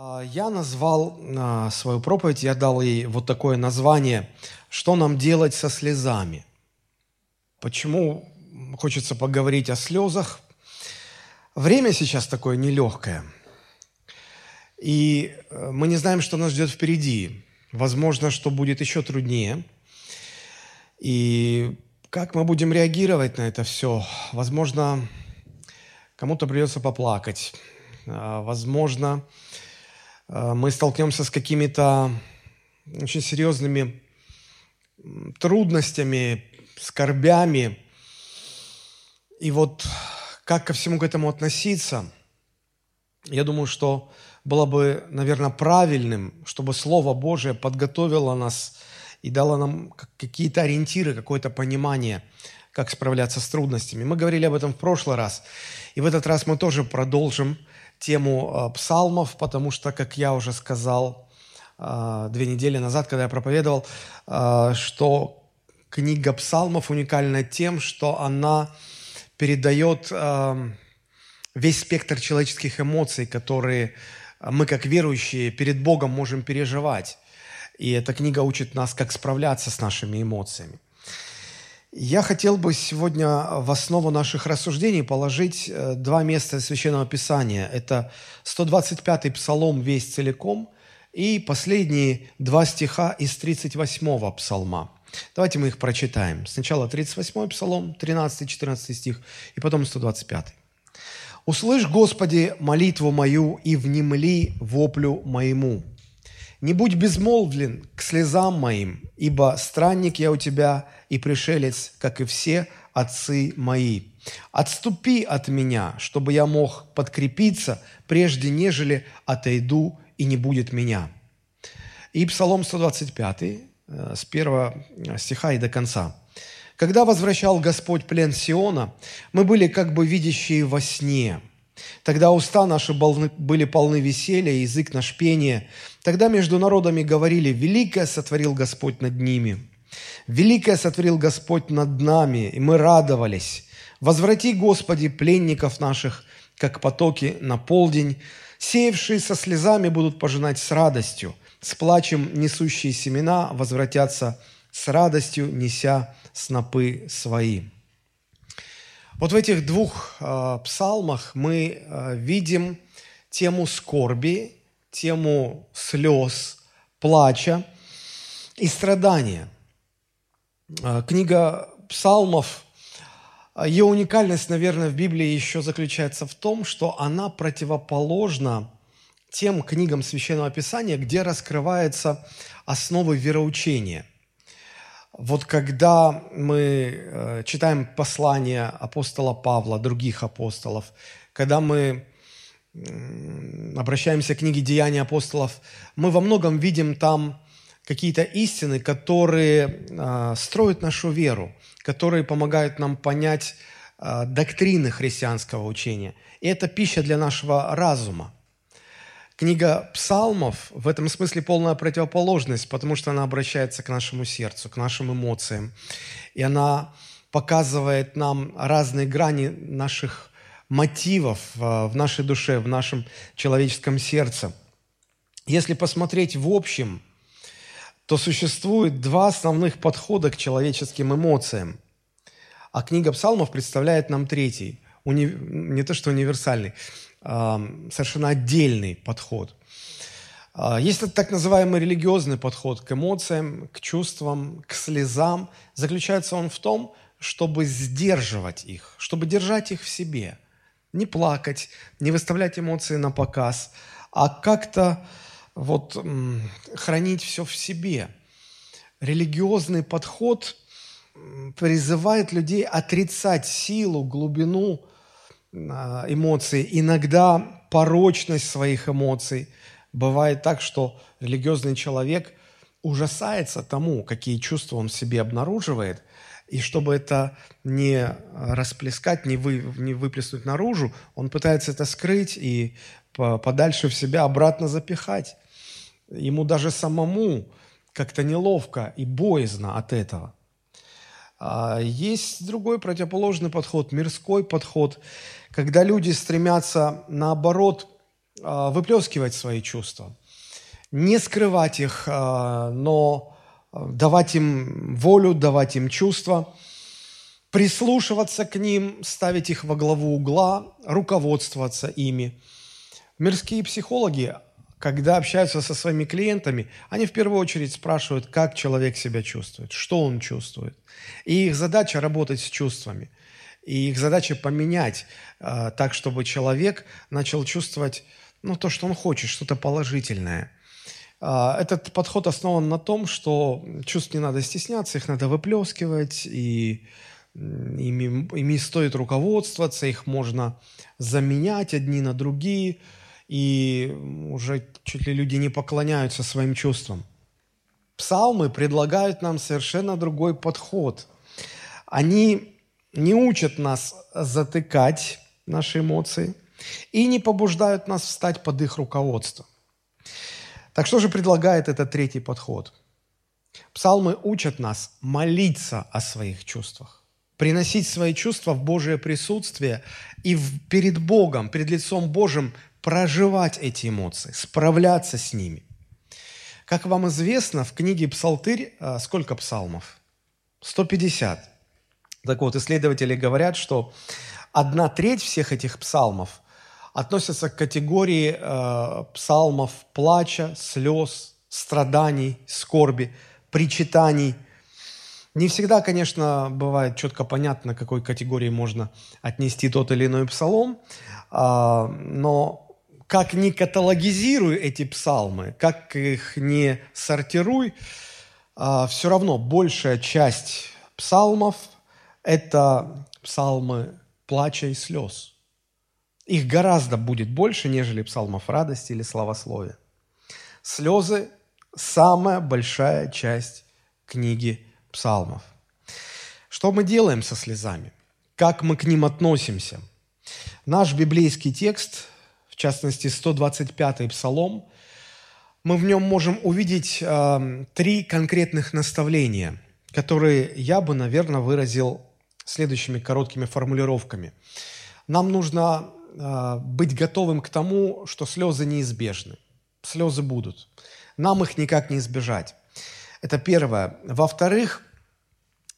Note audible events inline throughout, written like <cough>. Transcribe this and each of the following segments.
А, Я назвал а, свою проповедь, я дал ей вот такое название «Что нам делать со слезами?». Почему хочется поговорить о слезах? Время сейчас такое нелегкое. И э, мы не знаем, что нас ждет впереди. Возможно, что будет еще труднее. И как мы будем реагировать на это все? Возможно, кому-то придется поплакать. А, Возможно, мы столкнемся с какими-то очень серьезными трудностями, скорбями. И вот как ко всему к этому относиться, я думаю, что было бы, наверное, правильным, чтобы Слово Божие подготовило нас и дало нам как- какие-то ориентиры, какое-то понимание, как справляться с трудностями. Мы говорили об этом в прошлый раз. И в этот раз мы тоже продолжим тему э, псалмов, потому что, как я уже сказал э, две недели назад, когда я проповедовал, э, что книга псалмов уникальна тем, что она передает весь спектр человеческих эмоций, которые мы, как верующие, перед Богом можем переживать. И эта книга учит нас, как справляться с нашими эмоциями. Я хотел бы сегодня в основу наших рассуждений положить э, два места Священного Писания. Это 125-й Псалом весь целиком и последние два стиха из 38-го Псалма. Давайте мы их прочитаем. Сначала 38-й Псалом, 13-14 стих, и потом 125-й. «Услышь, Господи, молитву мою и внемли воплю моему. Не будь безмолвлен к слезам моим, ибо странник я у тебя и пришелец, как и все отцы мои. Отступи от меня, чтобы я мог подкрепиться, прежде нежели отойду и не будет меня». И Псалом 125, э, с первого стиха и до конца. «Когда возвращал Господь плен Сиона, мы были как бы видящие во сне. Тогда уста наши были полны веселья, язык наш пение. Тогда между народами говорили, «Великое сотворил Господь над ними». Великое сотворил Господь над нами, и мы радовались. Возврати, Господи, пленников наших, как потоки на полдень. Сеявшие со слезами будут пожинать с радостью. С плачем несущие семена возвратятся с радостью, неся снопы свои. Вот в этих двух э, псалмах мы э, видим тему скорби, тему слез, плача и страдания. Э, Книга псалмов, ее уникальность, наверное, в Библии еще заключается в том, что она противоположна тем книгам Священного Писания, где раскрываются основы вероучения – вот когда мы э, читаем послания апостола Павла, других апостолов, когда мы обращаемся к книге «Деяния апостолов», мы во многом видим там какие-то истины, которые э, строят нашу веру, которые помогают нам понять э, доктрины христианского учения. И это пища для нашего разума. Книга псалмов в этом смысле полная противоположность, потому что она обращается к нашему сердцу, к нашим эмоциям. И она показывает нам разные грани наших мотивов э, в нашей душе, в нашем человеческом сердце. Если посмотреть в общем, то существует два основных подхода к человеческим эмоциям. А книга псалмов представляет нам третий, уни- не то что универсальный, совершенно отдельный подход. А, Есть так называемый религиозный подход к эмоциям, к чувствам, к слезам. Заключается он в том, чтобы сдерживать их, чтобы держать их в себе. Не плакать, не выставлять эмоции на показ, а как-то вот хранить все в себе. Религиозный подход призывает людей отрицать силу, глубину а, эмоций, иногда порочность своих эмоций. Бывает так, что религиозный человек ужасается тому, какие чувства он в себе обнаруживает, и чтобы это не расплескать, не, вы, не выплеснуть наружу, он пытается это скрыть и по- подальше в себя обратно запихать. Ему даже самому как-то неловко и боязно от этого. А Есть другой противоположный подход, мирской подход, когда люди стремятся, наоборот, выплескивать свои чувства, не скрывать их, но давать им волю, давать им чувства, прислушиваться к ним, ставить их во главу угла, руководствоваться ими. Мирские психологи, когда общаются со своими клиентами, они в первую очередь спрашивают, как человек себя чувствует, что он чувствует. И их задача работать с чувствами. И их задача поменять э, так, чтобы человек начал чувствовать ну, то, что он хочет, что-то положительное – а, этот подход основан на том, что чувств не надо стесняться, их надо выплескивать, и ими, ими стоит руководствоваться, их можно заменять одни на другие, и уже чуть ли люди не поклоняются своим чувствам. Псалмы предлагают нам совершенно другой подход. Они не учат нас затыкать наши эмоции и не побуждают нас встать под их руководство – так что же предлагает этот третий подход? Псалмы учат нас молиться о своих чувствах, приносить свои чувства в Божие присутствие и перед Богом, перед лицом Божьим проживать эти эмоции, справляться с ними. Как вам известно, в книге «Псалтырь» а, сколько псалмов? 150. Так вот, исследователи говорят, что одна треть всех этих псалмов относятся к категории э, псалмов плача, слез, страданий, скорби, причитаний. Не всегда, конечно, бывает четко понятно, к какой категории можно отнести тот или иной псалом, э, но как ни каталогизируй эти псалмы, как их не сортируй, э, все равно большая часть псалмов – это псалмы плача и слез – их гораздо будет больше, нежели псалмов радости или славословия. Слезы – самая большая часть книги псалмов. Что мы делаем со слезами? Как мы к ним относимся? Наш библейский текст, частности 125-й псалом, мы в нем можем увидеть э, три конкретных наставления, которые я бы, наверное, выразил следующими короткими формулировками. Нам нужно а, быть готовым к тому, что слезы неизбежны. Слезы будут. Нам их никак не избежать. Это первое. Во-вторых,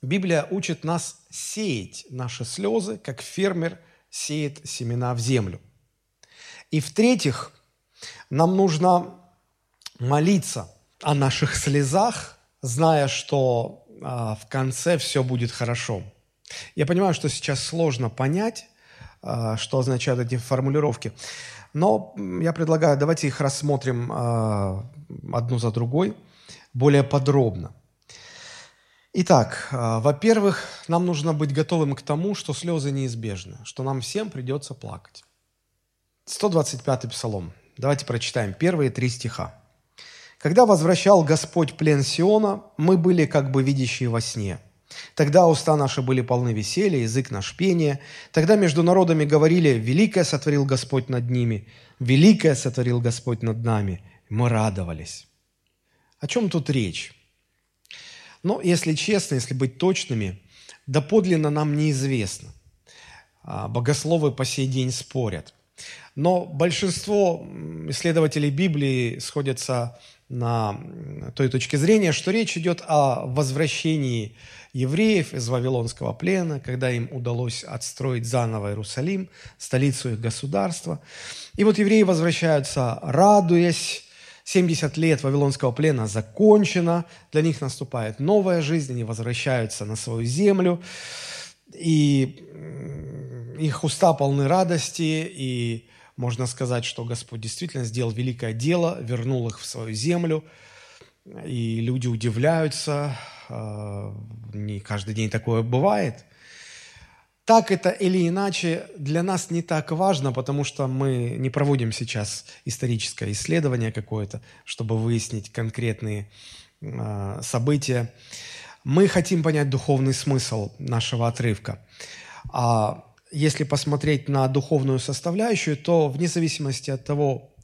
Библия учит нас сеять наши слезы, как фермер сеет семена в землю. И в-третьих, нам нужно молиться о наших слезах, зная, что а, в конце все будет хорошо. Я понимаю, что сейчас сложно понять, а, что означают эти формулировки. Но я предлагаю, давайте их рассмотрим а, одну за другой более подробно. Итак, во-первых, нам нужно быть готовым к тому, что слезы неизбежны, что нам всем придется плакать. 125-й псалом. Давайте прочитаем первые три стиха. «Когда возвращал Господь плен Сиона, мы были как бы видящие во сне – Тогда уста наши были полны веселья, язык наш пения. Тогда между народами говорили, «Великое сотворил Господь над ними, великое сотворил Господь над нами». Мы радовались. О чем тут речь? Ну, если честно, если быть точными, доподлинно нам неизвестно. А, богословы по сей день спорят. Но большинство исследователей Библии сходятся на той точке зрения, что речь идет о возвращении евреев из Вавилонского плена, когда им удалось отстроить заново Иерусалим, столицу их государства. И вот евреи возвращаются, радуясь, 70 лет Вавилонского плена закончено, для них наступает новая жизнь, они возвращаются на свою землю, и их уста полны радости, и можно сказать, что Господь действительно сделал великое дело, вернул их в свою землю, и люди удивляются, а, не каждый день такое бывает. Так это или иначе для нас не так важно, потому что мы не проводим сейчас историческое исследование какое-то, чтобы выяснить конкретные а, события. Мы хотим понять духовный смысл нашего отрывка. А если посмотреть на духовную составляющую, то вне зависимости от того,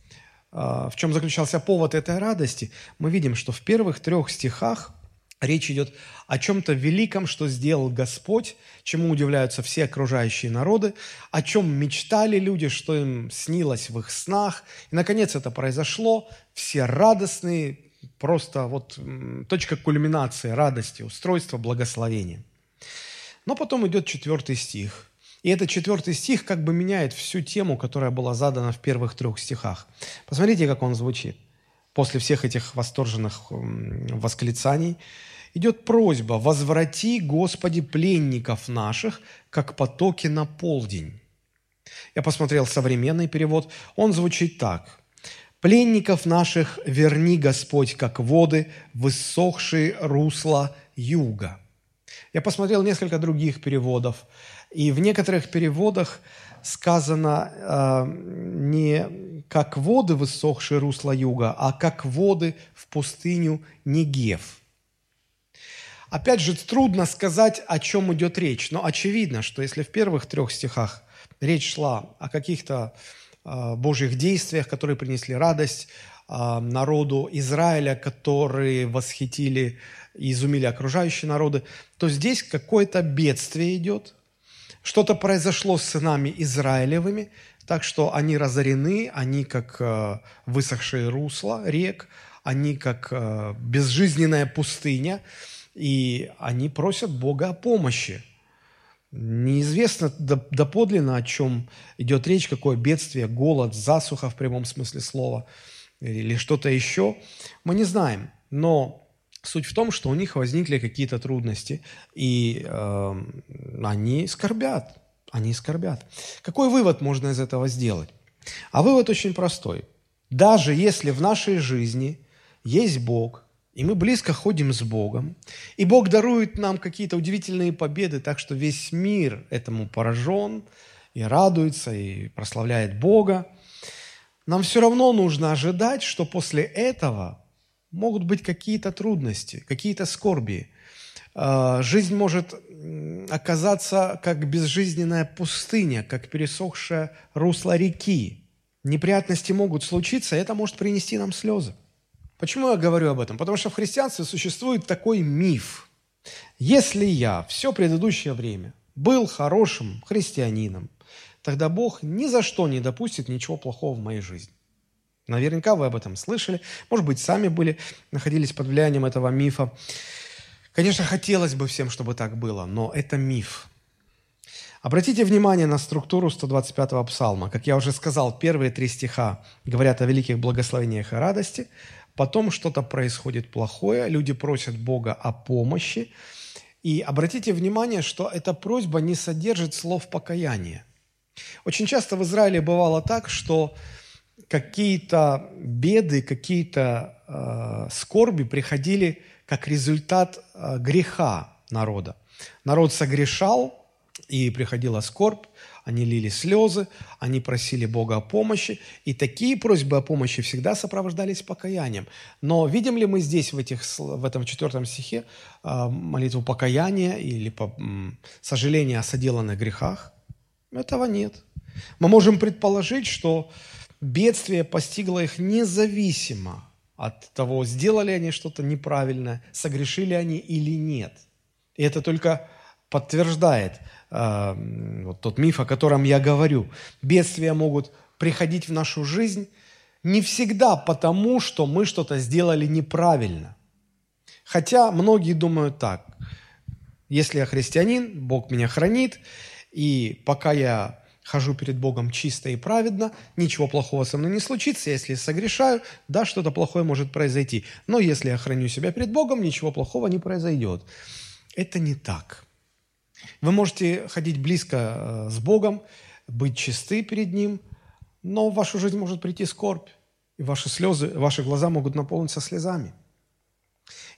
а, в чем заключался повод этой радости, мы видим, что в первых трех стихах Речь идет о чем-то великом, что сделал Господь, чему удивляются все окружающие народы, о чем мечтали люди, что им снилось в их снах. И, наконец, это произошло. Все радостные, просто вот точка кульминации радости, устройства, благословения. Но потом идет четвертый стих. И этот четвертый стих как бы меняет всю тему, которая была задана в первых трех стихах. Посмотрите, как он звучит после всех этих восторженных восклицаний, идет просьба «Возврати, Господи, пленников наших, как потоки на полдень». Я посмотрел современный перевод, он звучит так. «Пленников наших верни, Господь, как воды, высохшие русла юга». Я посмотрел несколько других переводов, и в некоторых переводах сказано э, не как воды, высохшие русла юга, а как воды в пустыню Негев. Опять же, трудно сказать, о чем идет речь, но очевидно, что если в первых трех стихах речь шла о каких-то Божьих действиях, которые принесли радость э, народу Израиля, которые восхитили и изумили окружающие народы, то здесь какое-то бедствие идет, что-то произошло с сынами Израилевыми, так что они разорены, они как э, высохшие русла рек, они как э, безжизненная пустыня, и они просят Бога о помощи. Неизвестно доподлинно, о чем идет речь, какое бедствие, голод, засуха в прямом смысле слова или что-то еще, мы не знаем. Но Суть в том, что у них возникли какие-то трудности, и э, они скорбят. Они скорбят. Какой вывод можно из этого сделать? А вывод очень простой. Даже если в нашей жизни есть Бог, и мы близко ходим с Богом, и Бог дарует нам какие-то удивительные победы, так что весь мир этому поражен и радуется, и прославляет Бога, нам все равно нужно ожидать, что после этого могут быть какие-то трудности, какие-то скорби. А, жизнь может оказаться как безжизненная пустыня, как пересохшее русло реки. Неприятности могут случиться, и это может принести нам слезы. Почему я говорю об этом? Потому что в христианстве существует такой миф. Если я все предыдущее время был хорошим христианином, тогда Бог ни за что не допустит ничего плохого в моей жизни. Наверняка вы об этом слышали. Может быть, сами были, находились под влиянием этого мифа. Конечно, хотелось бы всем, чтобы так было, но это миф. Обратите внимание на структуру 125-го псалма. Как я уже сказал, первые три стиха говорят о великих благословениях и радости. Потом что-то происходит плохое, люди просят Бога о помощи. И обратите внимание, что эта просьба не содержит слов покаяния. Очень часто в Израиле бывало так, что какие-то беды, какие-то э, скорби приходили как результат э, греха народа. Народ согрешал, и приходила скорбь, они лили слезы, они просили Бога о помощи, и такие просьбы о помощи всегда сопровождались покаянием. Но видим ли мы здесь, в, этих, в этом четвертом стихе, э, молитву покаяния или сожаления о соделанных грехах? Этого нет. Мы можем предположить, что бедствие постигло их независимо от того, сделали они что-то неправильное, согрешили они или нет. И это только подтверждает вот тот миф, о котором я говорю. Бедствия могут приходить в нашу жизнь не всегда потому, что мы что-то сделали неправильно. Хотя многие думают так. Если я христианин, Бог меня хранит, и пока я хожу перед Богом чисто и праведно, ничего плохого со мной не случится. Если согрешаю, да, что-то плохое может произойти. Но если я храню себя перед Богом, ничего плохого не произойдет. Это не так. Вы можете ходить близко э, с Богом, быть чисты перед Ним, но в вашу жизнь может прийти скорбь, и ваши слезы, ваши глаза могут наполниться слезами.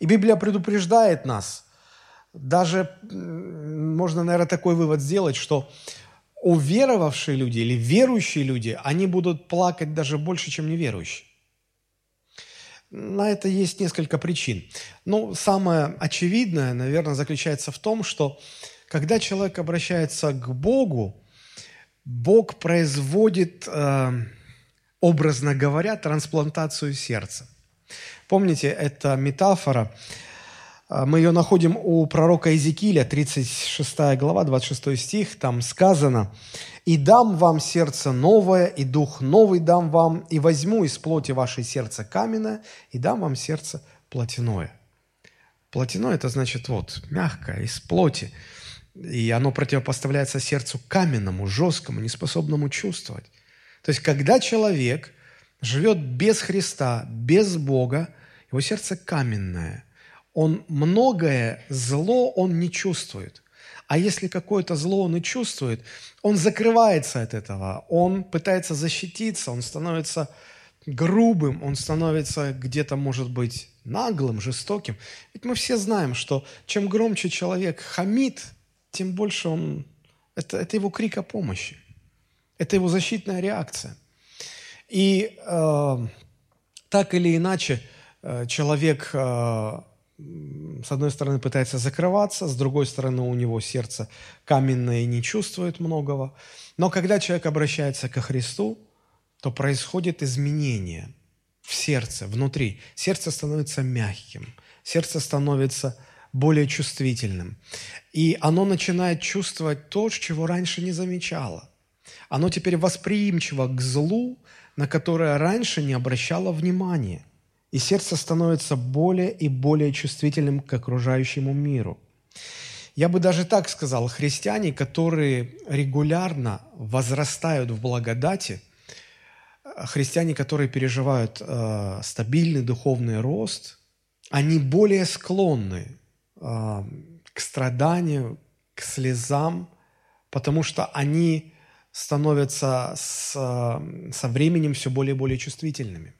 И Библия предупреждает нас, даже можно, наверное, такой вывод сделать, что уверовавшие люди или верующие люди, они будут плакать даже больше, чем неверующие. На это есть несколько причин. Ну, самое очевидное, наверное, заключается в том, что когда человек обращается к Богу, Бог производит, э, образно говоря, трансплантацию сердца. Помните, это метафора А, мы ее находим у пророка Иезекииля, 36 глава, 26 стих. Там сказано, «И дам вам сердце новое, и дух новый дам вам, и возьму из плоти вашей сердце каменное, и дам вам сердце плотяное». Плотяное – это значит вот, мягкое, из плоти. И оно противопоставляется сердцу каменному, жесткому, неспособному чувствовать. То есть, когда человек живет без Христа, без Бога, его сердце каменное. Он многое зло он не чувствует. А если какое-то зло он и чувствует, он закрывается от этого, он пытается защититься, он становится грубым, он становится где-то, может быть, наглым, жестоким. Ведь мы все знаем, что чем громче человек хамит, тем больше он... Это, это его крик о помощи. Это его защитная реакция. И э, так или иначе э, человек, э, с одной стороны, пытается закрываться, с другой стороны, у него сердце каменное и не чувствует многого. Но когда человек обращается ко Христу, то происходит изменение в сердце, внутри. Сердце становится мягким, сердце становится более чувствительным. И оно начинает чувствовать то, чего раньше не замечало. Оно теперь восприимчиво к злу, на которое раньше не обращало внимания. И сердце становится более и более чувствительным к окружающему миру. Я бы даже так сказал, христиане, которые регулярно возрастают в благодати, христиане, которые переживают э, стабильный духовный рост, они более склонны э, к страданию, к слезам, потому что они становятся с, со временем все более и более чувствительными.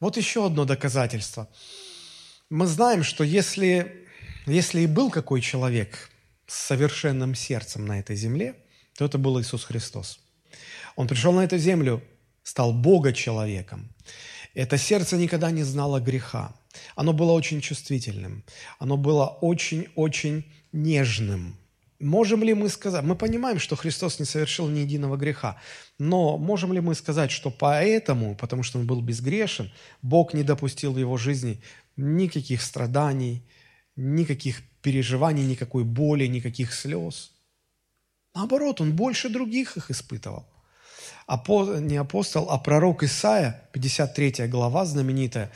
Вот еще одно доказательство. Мы знаем, что если, если и был какой человек с совершенным сердцем на этой земле, то это был Иисус Христос. Он пришел на эту землю, стал Бога человеком. Это сердце никогда не знало греха. Оно было очень чувствительным. Оно было очень-очень нежным. Можем ли мы сказать, мы понимаем, что Христос не совершил ни единого греха, но можем ли мы сказать, что поэтому, потому что Он был безгрешен, Бог не допустил в Его жизни никаких страданий, никаких переживаний, никакой боли, никаких слез? Наоборот, Он больше других их испытывал. Апо, не апостол, а пророк Исаия, 53 глава знаменитая,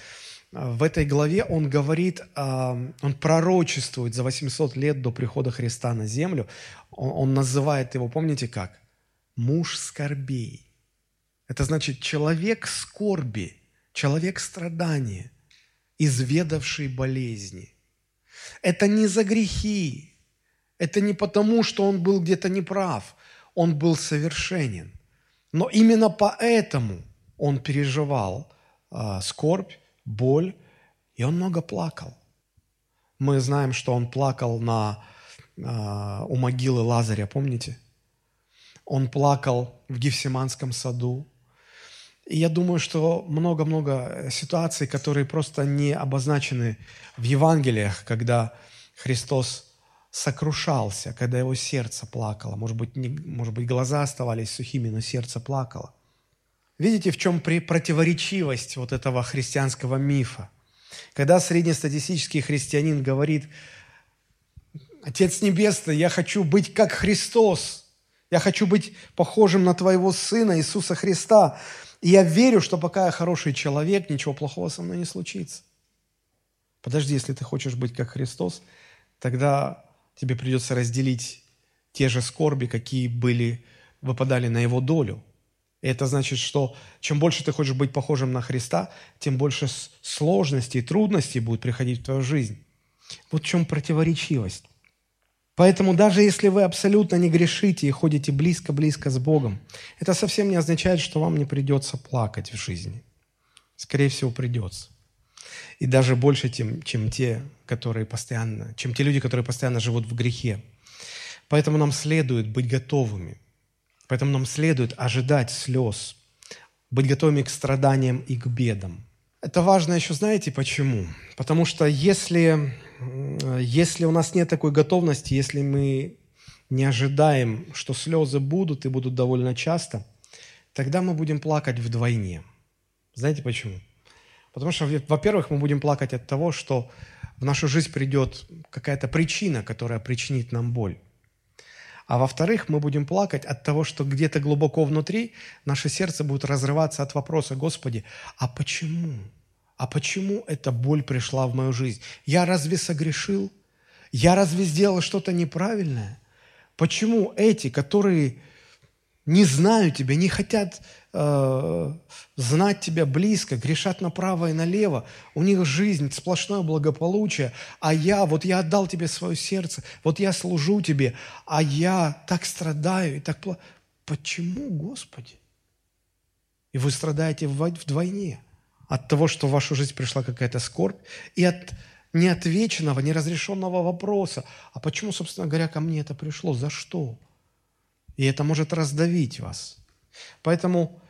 в этой главе он говорит, он пророчествует за 800 лет до прихода Христа на землю. Он, называет его, помните как? Муж скорбей. Это значит человек скорби, человек страдания, изведавший болезни. Это не за грехи, это не потому, что он был где-то неправ, он был совершенен. Но именно поэтому он переживал э, скорбь, боль, и он много плакал. Мы знаем, что он плакал на, э, у могилы Лазаря, помните? Он плакал в Гефсиманском саду. И я думаю, что много-много ситуаций, которые просто не обозначены в Евангелиях, когда Христос сокрушался, когда его сердце плакало. Может быть, не, может быть глаза оставались сухими, но сердце плакало. Видите, в чем противоречивость вот этого христианского мифа? Когда среднестатистический христианин говорит, Отец Небесный, я хочу быть как Христос, я хочу быть похожим на Твоего Сына Иисуса Христа, и я верю, что пока я хороший человек, ничего плохого со мной не случится. Подожди, если ты хочешь быть как Христос, тогда тебе придется разделить те же скорби, какие были, выпадали на Его долю – и это значит, что чем больше ты хочешь быть похожим на Христа, тем больше сложностей и трудностей будет приходить в твою жизнь. Вот в чем противоречивость. Поэтому даже если вы абсолютно не грешите и ходите близко-близко с Богом, это совсем не означает, что вам не придется плакать в жизни. Скорее всего, придется. И даже больше, чем, чем те, которые постоянно, чем те люди, которые постоянно живут в грехе. Поэтому нам следует быть готовыми Поэтому нам следует ожидать слез, быть готовыми к страданиям и к бедам. Это важно еще, знаете почему? Потому что если, если у нас нет такой готовности, если мы не ожидаем, что слезы будут и будут довольно часто, тогда мы будем плакать вдвойне. Знаете почему? Потому что, во-первых, мы будем плакать от того, что в нашу жизнь придет какая-то причина, которая причинит нам боль. А во-вторых, мы будем плакать от того, что где-то глубоко внутри наше сердце будет разрываться от вопроса, Господи, а почему? А почему эта боль пришла в мою жизнь? Я разве согрешил? Я разве сделал что-то неправильное? Почему эти, которые не знают тебя, не хотят э, знать тебя близко, грешат направо и налево, у них жизнь, сплошное благополучие, а я, вот я отдал тебе свое сердце, вот я служу тебе, а я так страдаю и так плохо. Почему, Господи? И вы страдаете вдвойне от того, что в вашу жизнь пришла какая-то скорбь, и от неотвеченного, неразрешенного вопроса. А почему, собственно говоря, ко мне это пришло? За что? И это может раздавить вас. Поэтому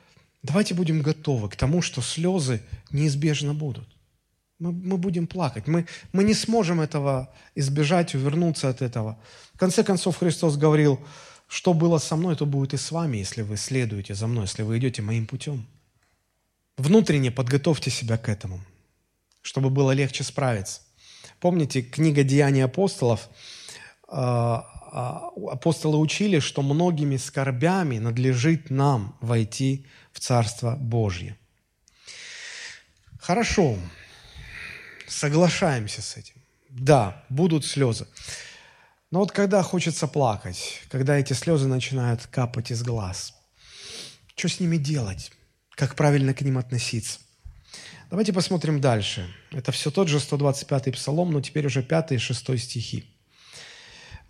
давайте будем готовы к тому, что слезы неизбежно будут. Мы, мы будем плакать. Мы, мы не сможем этого избежать, увернуться от этого. В конце концов, Христос говорил, что было со мной, то будет и с вами, если вы следуете за мной, если вы идете моим путем. Внутренне подготовьте себя к этому, чтобы было легче справиться. Помните, книга «Деяния апостолов», апостолы учили, что многими скорбями надлежит нам войти в Царство Божье. Хорошо, соглашаемся с этим. Да, будут слезы. Но вот когда хочется плакать, когда эти слезы начинают капать из глаз, что с ними делать? Как правильно к ним относиться? Давайте посмотрим дальше. Это все тот же 125-й псалом, но теперь уже 5 и 6 стихи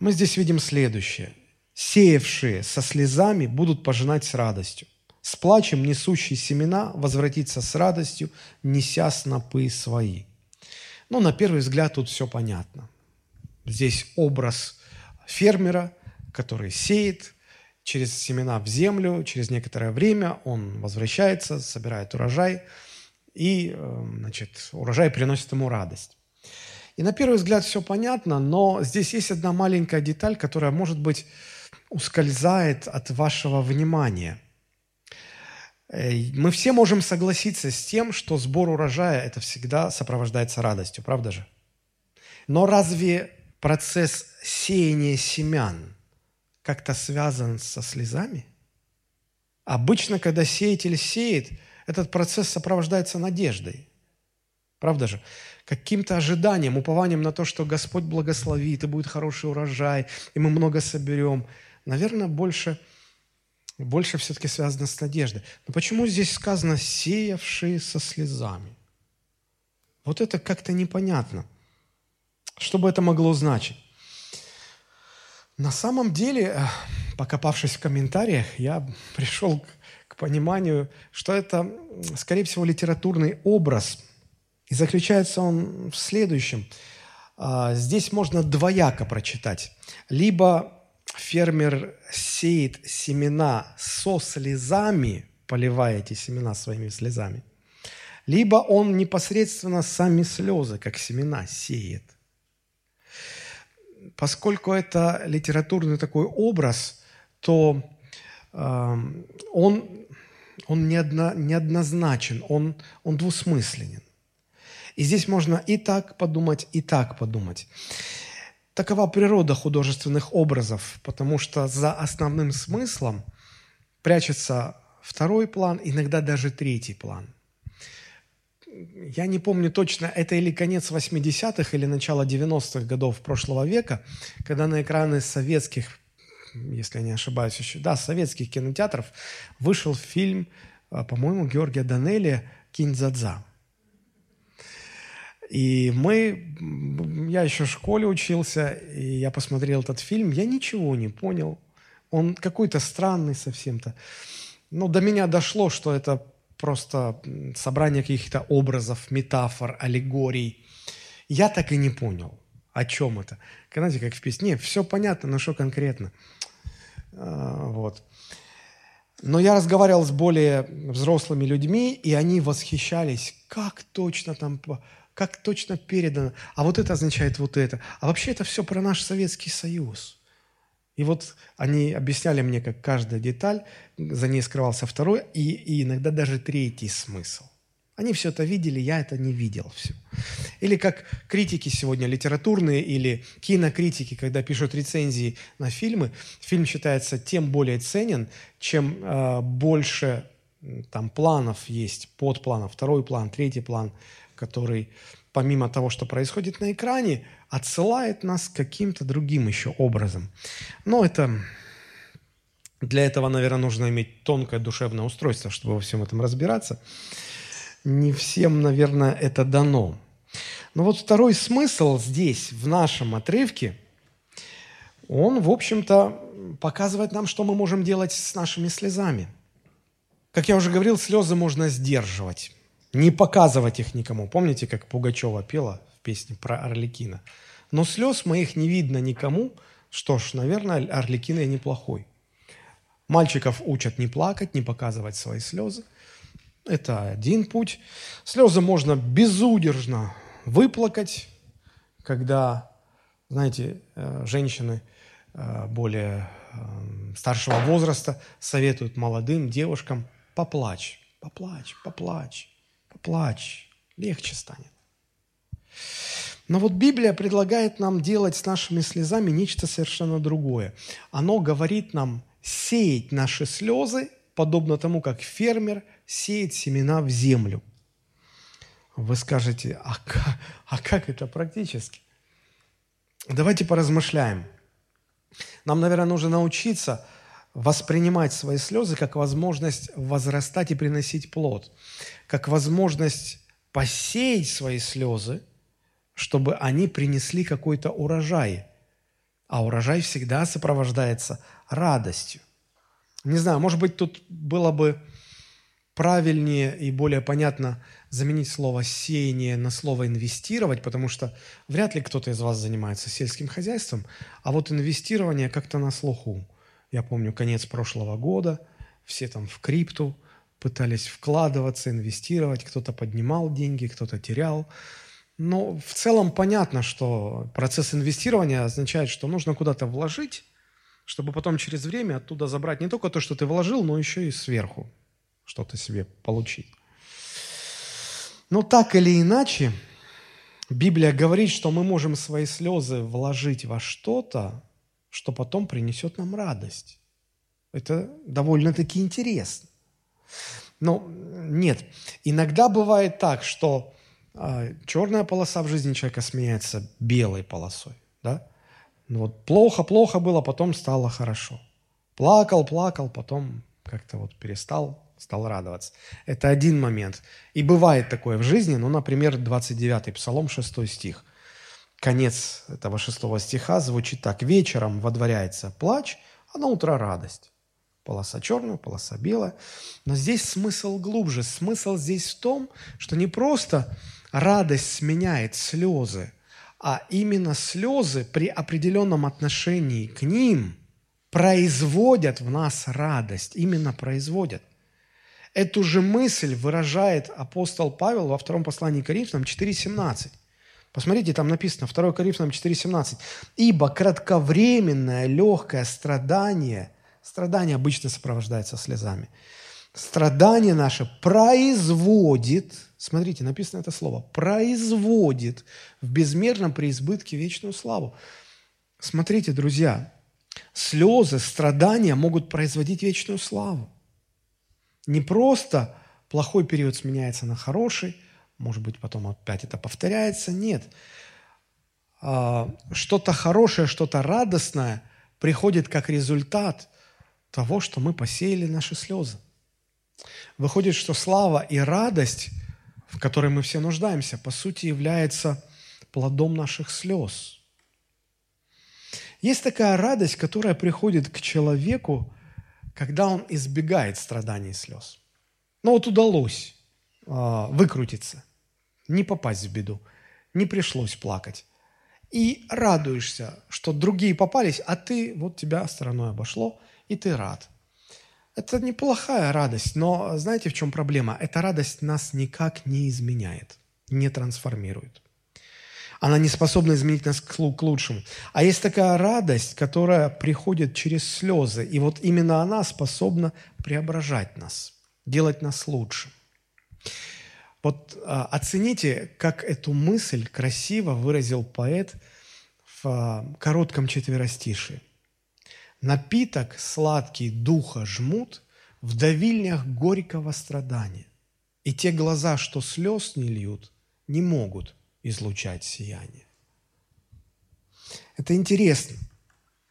мы здесь видим следующее. «Сеявшие со слезами будут пожинать с радостью. С плачем несущие семена возвратится с радостью, неся снопы свои». Ну, на первый взгляд тут все понятно. Здесь образ фермера, который сеет через семена в землю, через некоторое время он возвращается, собирает урожай, и э, значит, урожай приносит ему радость. И на первый взгляд все понятно, но здесь есть одна маленькая деталь, которая, может быть, ускользает от вашего внимания. Мы все можем согласиться с тем, что сбор урожая – это всегда сопровождается радостью, правда же? Но разве процесс сеяния семян как-то связан со слезами? Обычно, когда сеятель сеет, этот процесс сопровождается надеждой. Правда же? каким-то ожиданием, упованием на то, что Господь благословит, и будет хороший урожай, и мы много соберем. Наверное, больше, больше все-таки связано с надеждой. Но почему здесь сказано «сеявшие со слезами»? Вот это как-то непонятно. Что бы это могло значить? На самом деле, э, покопавшись в комментариях, я пришел к, к пониманию, что это, скорее всего, литературный образ – и заключается он в следующем. А, здесь можно двояко прочитать. Либо фермер сеет семена со слезами, поливая эти семена своими слезами, либо он непосредственно сами слезы, как семена, сеет. Поскольку это литературный такой образ, то э, он, он неодно, неоднозначен, он, он двусмысленен. И здесь можно и так подумать, и так подумать. Такова природа художественных образов, потому что за основным смыслом прячется второй план, иногда даже третий план. Я не помню точно, это или конец 80-х, или начало 90-х годов прошлого века, когда на экраны советских, если я не ошибаюсь еще, да, советских кинотеатров вышел фильм, а, по-моему, Георгия Данелия «Кинь-дзадза». И мы, я еще в школе учился, и я посмотрел этот фильм, я ничего не понял. Он какой-то странный совсем-то. Но до меня дошло, что это просто собрание каких-то образов, метафор, аллегорий. Я так и не понял, о чем это. Знаете, как в песне, все понятно, но что конкретно. А, вот. Но я разговаривал с более взрослыми людьми, и они восхищались, как точно там как точно передано, а вот это означает вот это. А вообще это все про наш Советский Союз. И вот они объясняли мне, как каждая деталь, за ней скрывался второй и, и иногда даже третий смысл. Они все это видели, я это не видел все. Или как критики сегодня литературные или кинокритики, когда пишут рецензии на фильмы, фильм считается тем более ценен, чем э, больше там планов есть, подпланов, второй план, третий план, который помимо того, что происходит на экране, отсылает нас каким-то другим еще образом. Но это для этого, наверное, нужно иметь тонкое душевное устройство, чтобы во всем этом разбираться. Не всем, наверное, это дано. Но вот второй смысл здесь, в нашем отрывке, он, в общем-то, показывает нам, что мы можем делать с нашими слезами. Как я уже говорил, слезы можно сдерживать, не показывать их никому. Помните, как Пугачева пела в песне про Орликина? Но слез моих не видно никому. Что ж, наверное, Орликин я неплохой. Мальчиков учат не плакать, не показывать свои слезы. Это один путь. Слезы можно безудержно выплакать, когда, знаете, э, женщины э, более э, старшего возраста советуют молодым девушкам поплачь, поплачь, поплачь, поплачь, легче станет. Но вот Библия предлагает нам делать с нашими слезами нечто совершенно другое. Оно говорит нам сеять наши слезы, подобно тому, как фермер сеет семена в землю. Вы скажете, а как, а как это практически? Давайте поразмышляем. Нам, наверное, нужно научиться воспринимать свои слезы как возможность возрастать и приносить плод, как возможность посеять свои слезы, чтобы они принесли какой-то урожай. А урожай всегда сопровождается радостью. Не знаю, может быть, тут было бы правильнее и более понятно заменить слово «сеяние» на слово «инвестировать», потому что вряд ли кто-то из вас занимается сельским хозяйством, а вот инвестирование как-то на слуху. Я помню конец прошлого года, все там в крипту пытались вкладываться, инвестировать, кто-то поднимал деньги, кто-то терял. Но в целом понятно, что процесс инвестирования означает, что нужно куда-то вложить, чтобы потом через время оттуда забрать не только то, что ты вложил, но еще и сверху что-то себе получить. Но так или иначе, Библия говорит, что мы можем свои слезы вложить во что-то, что потом принесет нам радость. Это довольно-таки интересно. Но нет, иногда бывает так, что э, черная полоса в жизни человека сменяется белой полосой. Да? Ну вот плохо-плохо было, потом стало хорошо. Плакал, плакал, потом как-то вот перестал, стал радоваться. Это один момент. И бывает такое в жизни, ну, например, 29-й Псалом, 6 стих. Конец этого шестого стиха звучит так. «Вечером водворяется плач, а на утро радость». Полоса черная, полоса белая. Но здесь смысл глубже. Смысл здесь в том, что не просто радость сменяет слезы – а именно слезы при определенном отношении к ним производят в нас радость, именно производят. Эту же мысль выражает апостол Павел во втором послании к Коринфянам 4.17. Посмотрите, там написано, 2 Коринфянам 4.17. «Ибо кратковременное легкое страдание, страдание обычно сопровождается слезами, страдание наше производит, смотрите, написано это слово, производит в безмерном преизбытке вечную славу. Смотрите, друзья, слезы, страдания могут производить вечную славу. Не просто плохой период сменяется на хороший, может быть, потом опять это повторяется. Нет. А, что-то хорошее, что-то радостное приходит как результат того, что мы посеяли наши слезы. Выходит, что слава и радость, в которой мы все нуждаемся, по сути является плодом наших слез. Есть такая радость, которая приходит к человеку, когда он избегает страданий и слез. Ну вот удалось э, выкрутиться, не попасть в беду, не пришлось плакать. И радуешься, что другие попались, а ты, вот тебя стороной обошло, и ты рад. Это неплохая радость, но знаете, в чем проблема? Эта радость нас никак не изменяет, не трансформирует. Она не способна изменить нас к лучшему. А есть такая радость, которая приходит через слезы, и вот именно она способна преображать нас, делать нас лучше. Вот а, оцените, как эту мысль красиво выразил поэт в а, коротком четверостишии. Напиток сладкий духа жмут в давильнях горького страдания. И те глаза, что слез не льют, не могут излучать сияние. Это интересно.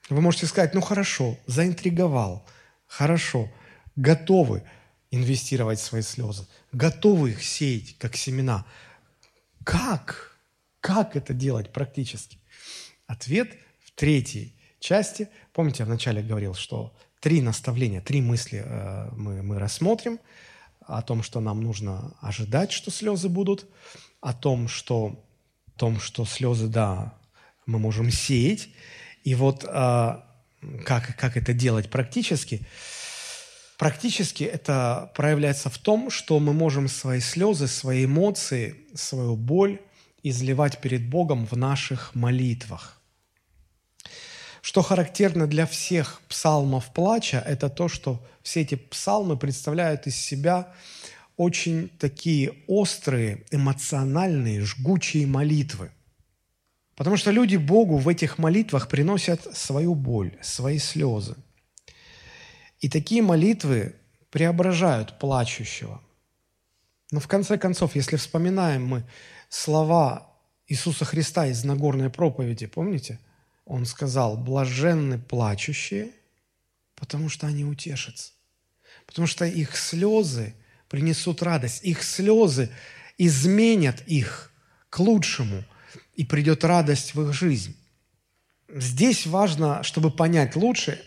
Вы можете сказать, ну хорошо, заинтриговал, хорошо, готовы инвестировать свои слезы, готовы их сеять, как семена. Как? Как это делать практически? Ответ в третьей части. Помните, я вначале говорил, что три наставления, три мысли э, мы, мы рассмотрим о том, что нам нужно ожидать, что слезы будут, о том, что, том, что слезы, да, мы можем сеять. И вот э, как, как это делать практически? Практически это проявляется в том, что мы можем свои слезы, свои эмоции, свою боль изливать перед Богом в наших молитвах. Что характерно для всех псалмов плача, это то, что все эти псалмы представляют из себя очень такие острые, эмоциональные, жгучие молитвы. Потому что люди Богу в этих молитвах приносят свою боль, свои слезы. И такие молитвы преображают плачущего. Но в конце концов, если вспоминаем мы слова Иисуса Христа из Нагорной проповеди, помните – он сказал, блаженны плачущие, потому что они утешатся. Потому что их слезы принесут радость. Их слезы изменят их к лучшему, и придет радость в их жизнь. Здесь важно, чтобы понять лучше,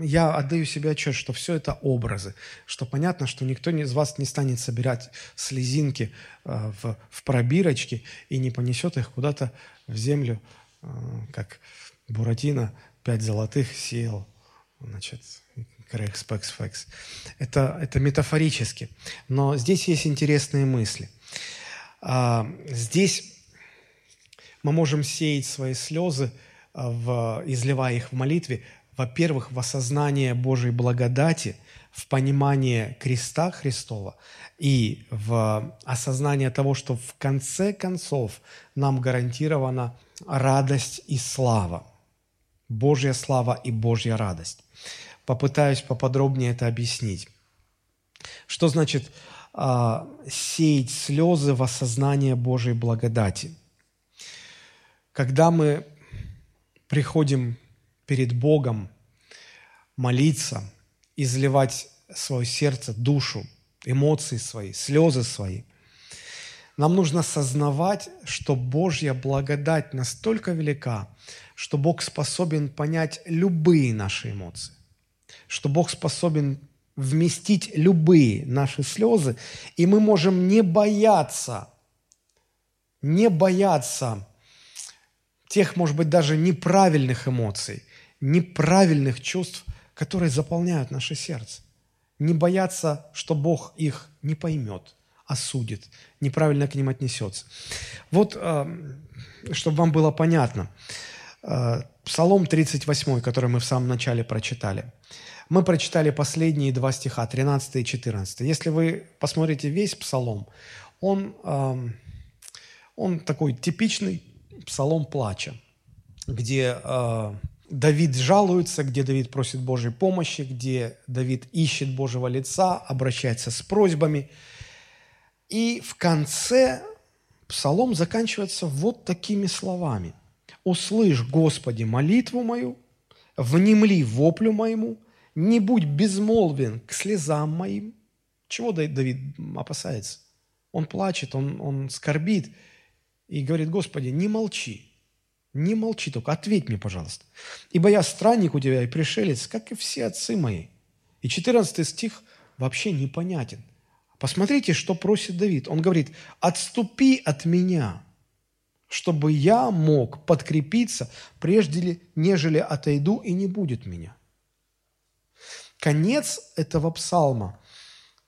я отдаю себе отчет, что все это образы, что понятно, что никто из вас не станет собирать слезинки э, в, в пробирочки и не понесет их куда-то в землю Э, как Буратино пять золотых съел, значит, Крекс, Пекс, Фекс. Это, это метафорически. Но здесь есть интересные мысли. А, здесь мы можем сеять свои слезы, а, в, изливая их в молитве, во-первых, в осознание Божьей благодати, в понимание креста Христова и в осознание того, что в конце концов нам гарантирована радость и слава. Божья слава и Божья радость. Попытаюсь поподробнее это объяснить. Что значит э, сеять слезы в осознание Божьей благодати? Когда мы приходим перед Богом молиться, изливать свое сердце, душу, эмоции свои, слезы свои, нам нужно осознавать, что Божья благодать настолько велика, что Бог способен понять любые наши эмоции, что Бог способен вместить любые наши слезы, и мы можем не бояться, не бояться тех, может быть, даже неправильных эмоций, неправильных чувств, которые заполняют наше сердце. Не бояться, что Бог их не поймет – осудит, неправильно к ним отнесется. Вот, а, чтобы вам было понятно, а, Псалом 38, который мы в самом начале прочитали. Мы прочитали последние два стиха, 13 и 14. Если вы посмотрите весь Псалом, он, а, он такой типичный Псалом плача, где Давид жалуется, где Давид просит Божьей помощи, где Давид ищет Божьего лица, обращается с просьбами – и в конце псалом заканчивается вот такими словами. «Услышь, Господи, молитву мою, внемли воплю моему, не будь безмолвен к слезам моим». Чего Давид опасается? Он плачет, он, он скорбит и говорит, Господи, не молчи, не молчи только, ответь мне, пожалуйста. Ибо я странник у тебя и пришелец, как и все отцы мои. И 14 стих вообще непонятен. Посмотрите, что просит Давид. Он говорит, отступи от меня, чтобы я мог подкрепиться, прежде нежели отойду и не будет меня. Конец этого псалма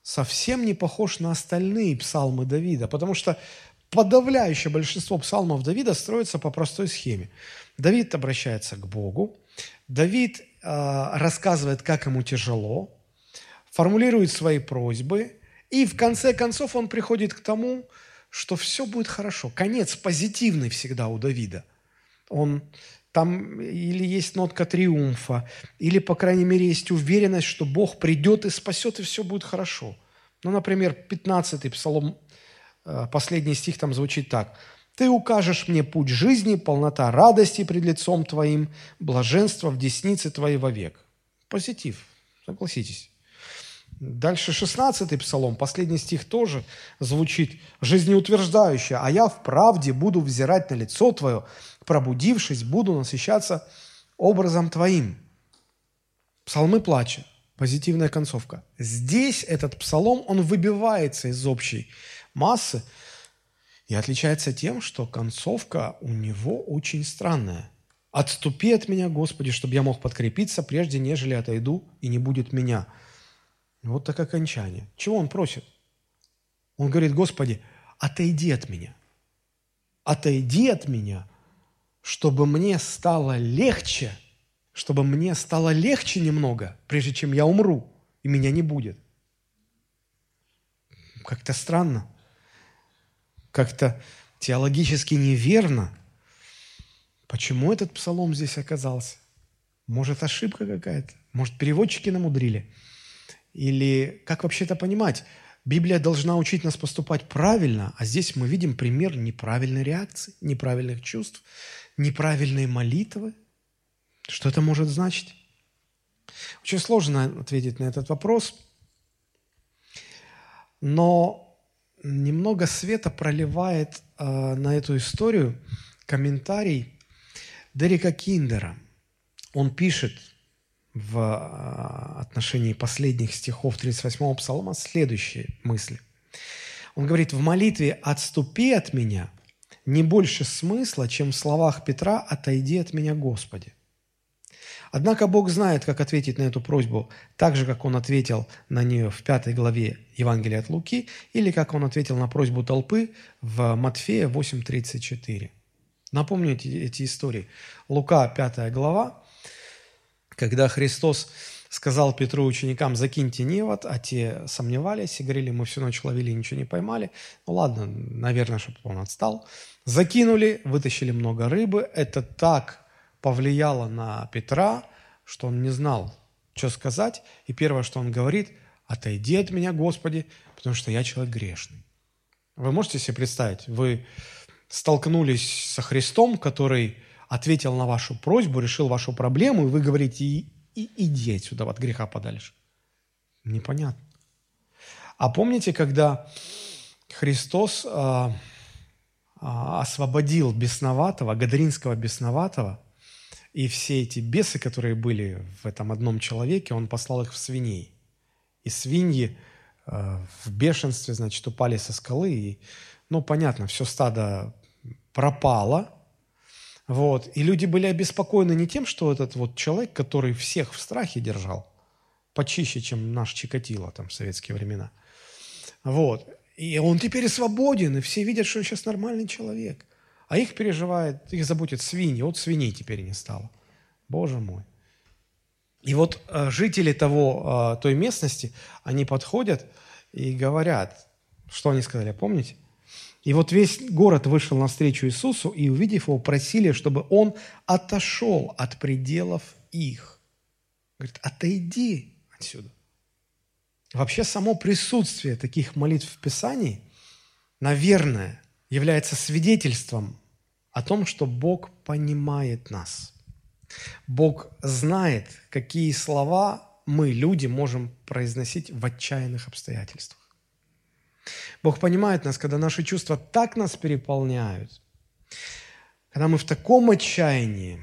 совсем не похож на остальные псалмы Давида, потому что подавляющее большинство псалмов Давида строится по простой схеме. Давид обращается к Богу, Давид э, рассказывает, как ему тяжело, формулирует свои просьбы – И в конце концов он приходит к тому, что все будет хорошо. Конец позитивный всегда у Давида. Он там или есть нотка триумфа, или, по крайней мере, есть уверенность, что Бог придет и спасет, и все будет хорошо. Ну, например, 15-й псалом, последний стих там звучит так. «Ты укажешь мне путь жизни, полнота радости пред лицом Твоим, блаженство в деснице Твоей вовек». Позитив, согласитесь. Дальше 16-й псалом, последний стих тоже звучит жизнеутверждающе. «А я в правде буду взирать на лицо Твое, пробудившись, буду насыщаться образом Твоим». Псалмы плача, позитивная концовка. Здесь этот псалом, он выбивается из общей массы и отличается тем, что концовка у него очень странная. «Отступи от меня, Господи, чтобы я мог подкрепиться, прежде нежели отойду, и не будет меня». Вот так окончание. Чего он просит? Он говорит, Господи, отойди от меня. Отойди от меня, чтобы мне стало легче, чтобы мне стало легче немного, прежде чем я умру, и меня не будет. Как-то странно, как-то теологически неверно. Почему этот псалом здесь оказался? Может, ошибка какая-то? Может, переводчики намудрили? Или как вообще это понимать? Библия должна учить нас поступать правильно, а здесь мы видим пример неправильной реакции, неправильных чувств, неправильной молитвы. Что это может значить? Очень сложно ответить на этот вопрос, но немного света проливает э, на эту историю комментарий Дерека Киндера. Он пишет – в а, отношении последних стихов 38-го псалма следующие мысли. Он говорит, в молитве «отступи от меня» не больше смысла, чем в словах Петра «отойди от меня, Господи». Однако Бог знает, как ответить на эту просьбу, так же, как Он ответил на нее в пятой главе Евангелия от Луки, или как Он ответил на просьбу толпы в Матфея 8.34. Напомню эти, эти истории. Лука, 5 глава, когда Христос сказал Петру ученикам, закиньте невод, а те сомневались и говорили, мы всю ночь ловили ничего не поймали. Ну ладно, наверное, чтобы он отстал. Закинули, вытащили много рыбы. Это так повлияло на Петра, что он не знал, что сказать. И первое, что он говорит, отойди от меня, Господи, потому что я человек грешный. Вы можете себе представить, вы столкнулись со Христом, который ответил на вашу просьбу, решил вашу проблему, и вы говорите, и, и, иди отсюда от греха подальше. Непонятно. А помните, когда Христос а, а, освободил бесноватого, гадаринского бесноватого, и все эти бесы, которые были в этом одном человеке, он послал их в свиней. И свиньи а, в бешенстве, значит, упали со скалы, и, ну, понятно, все стадо пропало – вот. И люди были обеспокоены не тем, что этот вот человек, который всех в страхе держал, почище, чем наш Чикатило там в советские времена. Вот. И он теперь свободен, и все видят, что он сейчас нормальный человек. А их переживает, их заботит свиньи. Вот свиней теперь не стало. Боже мой. И вот э, жители того, э, той местности, они подходят и говорят, что они сказали, помните? И вот весь город вышел навстречу Иисусу, и, увидев его, просили, чтобы он отошел от пределов их. Говорит, отойди отсюда. Вообще само присутствие таких молитв в Писании, наверное, является свидетельством о том, что Бог понимает нас. Бог знает, какие слова мы, люди, можем произносить в отчаянных обстоятельствах. Бог понимает нас, когда наши чувства так нас переполняют, когда мы в таком отчаянии,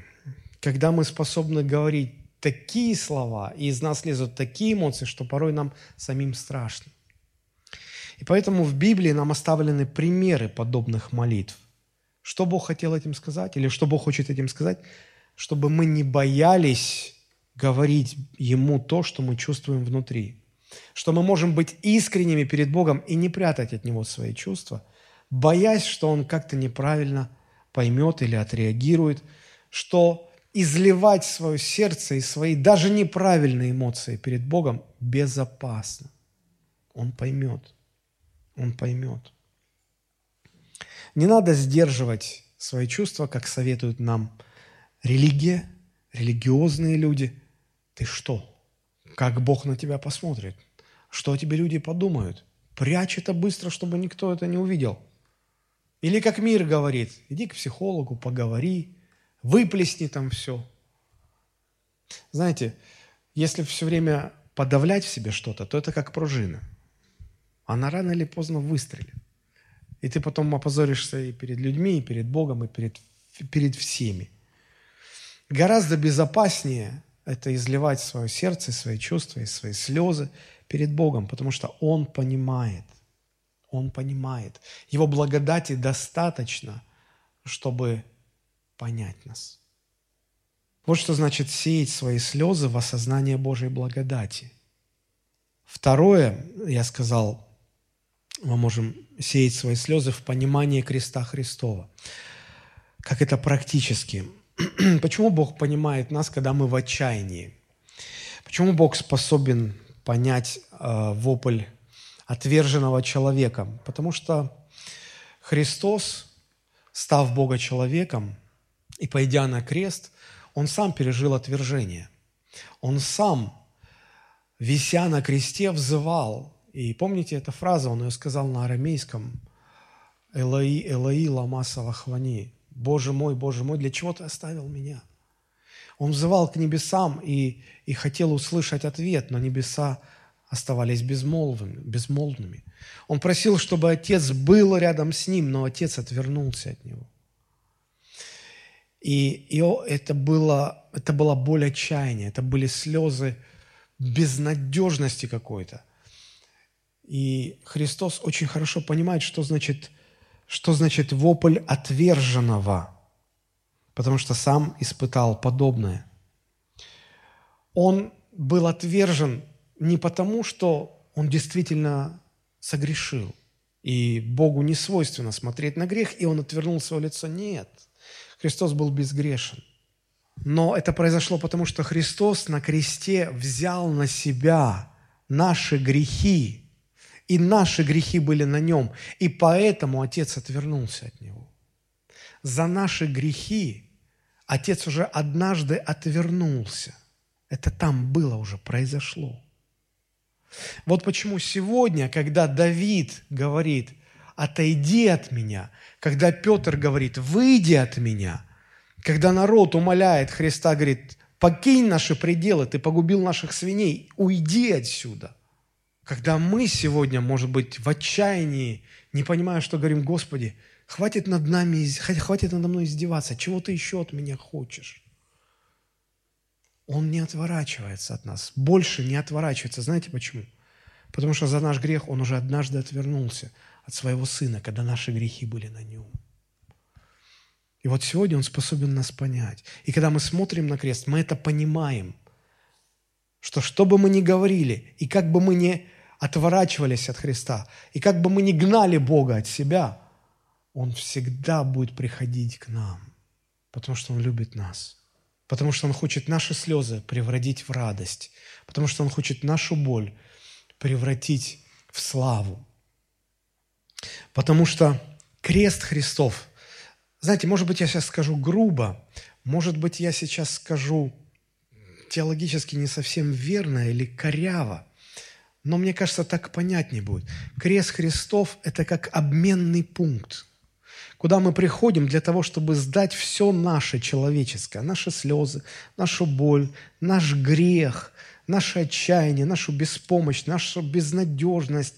когда мы способны говорить такие слова, и из нас лезут такие эмоции, что порой нам самим страшно. И поэтому в Библии нам оставлены примеры подобных молитв. Что Бог хотел этим сказать, или что Бог хочет этим сказать? Чтобы мы не боялись говорить Ему то, что мы чувствуем внутри что мы можем быть искренними перед Богом и не прятать от Него свои чувства, боясь, что Он как-то неправильно поймет или отреагирует, что изливать свое сердце и свои даже неправильные эмоции перед Богом безопасно. Он поймет, Он поймет. Не надо сдерживать свои чувства, как советуют нам религия, религиозные люди. Ты что? Как Бог на тебя посмотрит? Что о тебе люди подумают? Прячь это быстро, чтобы никто это не увидел. Или как мир говорит, иди к психологу, поговори, выплесни там все. Знаете, если все время подавлять в себе что-то, то это как пружина. Она рано или поздно выстрелит. И ты потом опозоришься и перед людьми, и перед Богом, и перед, перед всеми. Гораздо безопаснее это изливать свое сердце, свои чувства и свои слезы перед Богом, потому что Он понимает. Он понимает. Его благодати достаточно, чтобы понять нас. Вот что значит сеять свои слезы в осознание Божьей благодати. Второе, я сказал, мы можем сеять свои слезы в понимании креста Христова. Как это практически? <clears throat> Почему Бог понимает нас, когда мы в отчаянии? Почему Бог способен понять э, вопль отверженного человека? Потому что Христос, став Бога человеком и пойдя на крест, Он сам пережил отвержение. Он сам, вися на кресте, взывал и помните эту фразу, он ее сказал на арамейском. Элои, Элои, лама савахвани. Боже мой, Боже мой, для чего ты оставил меня? Он взывал к небесам и, и хотел услышать ответ, но небеса оставались безмолвными, безмолвными. Он просил, чтобы отец был рядом с ним, но отец отвернулся от него. И, и это, было, это была боль отчаяния, это были слезы безнадежности какой-то. И Христос очень хорошо понимает, что значит, что значит вопль отверженного, потому что сам испытал подобное. Он был отвержен не потому, что он действительно согрешил, и Богу не свойственно смотреть на грех, и он отвернул свое лицо. Нет, Христос был безгрешен. Но это произошло потому, что Христос на кресте взял на себя наши грехи, и наши грехи были на нем, и поэтому Отец отвернулся от него. За наши грехи Отец уже однажды отвернулся. Это там было уже, произошло. Вот почему сегодня, когда Давид говорит, отойди от меня, когда Петр говорит, выйди от меня, когда народ умоляет Христа, говорит, покинь наши пределы, ты погубил наших свиней, уйди отсюда. Когда мы сегодня, может быть, в отчаянии, не понимая, что говорим, Господи, хватит над нами, хватит надо мной издеваться, чего ты еще от меня хочешь? Он не отворачивается от нас, больше не отворачивается. Знаете почему? Потому что за наш грех Он уже однажды отвернулся от своего Сына, когда наши грехи были на Нем. И вот сегодня Он способен нас понять. И когда мы смотрим на крест, мы это понимаем, что что бы мы ни говорили, и как бы мы ни отворачивались от Христа, и как бы мы ни гнали Бога от себя, Он всегда будет приходить к нам, потому что Он любит нас, потому что Он хочет наши слезы превратить в радость, потому что Он хочет нашу боль превратить в славу. Потому что крест Христов, знаете, может быть, я сейчас скажу грубо, может быть, я сейчас скажу теологически не совсем верно или коряво, но мне кажется, так понятнее будет. Крест Христов – это как обменный пункт, куда мы приходим для того, чтобы сдать все наше человеческое, наши слезы, нашу боль, наш грех, наше отчаяние, нашу беспомощность, нашу безнадежность,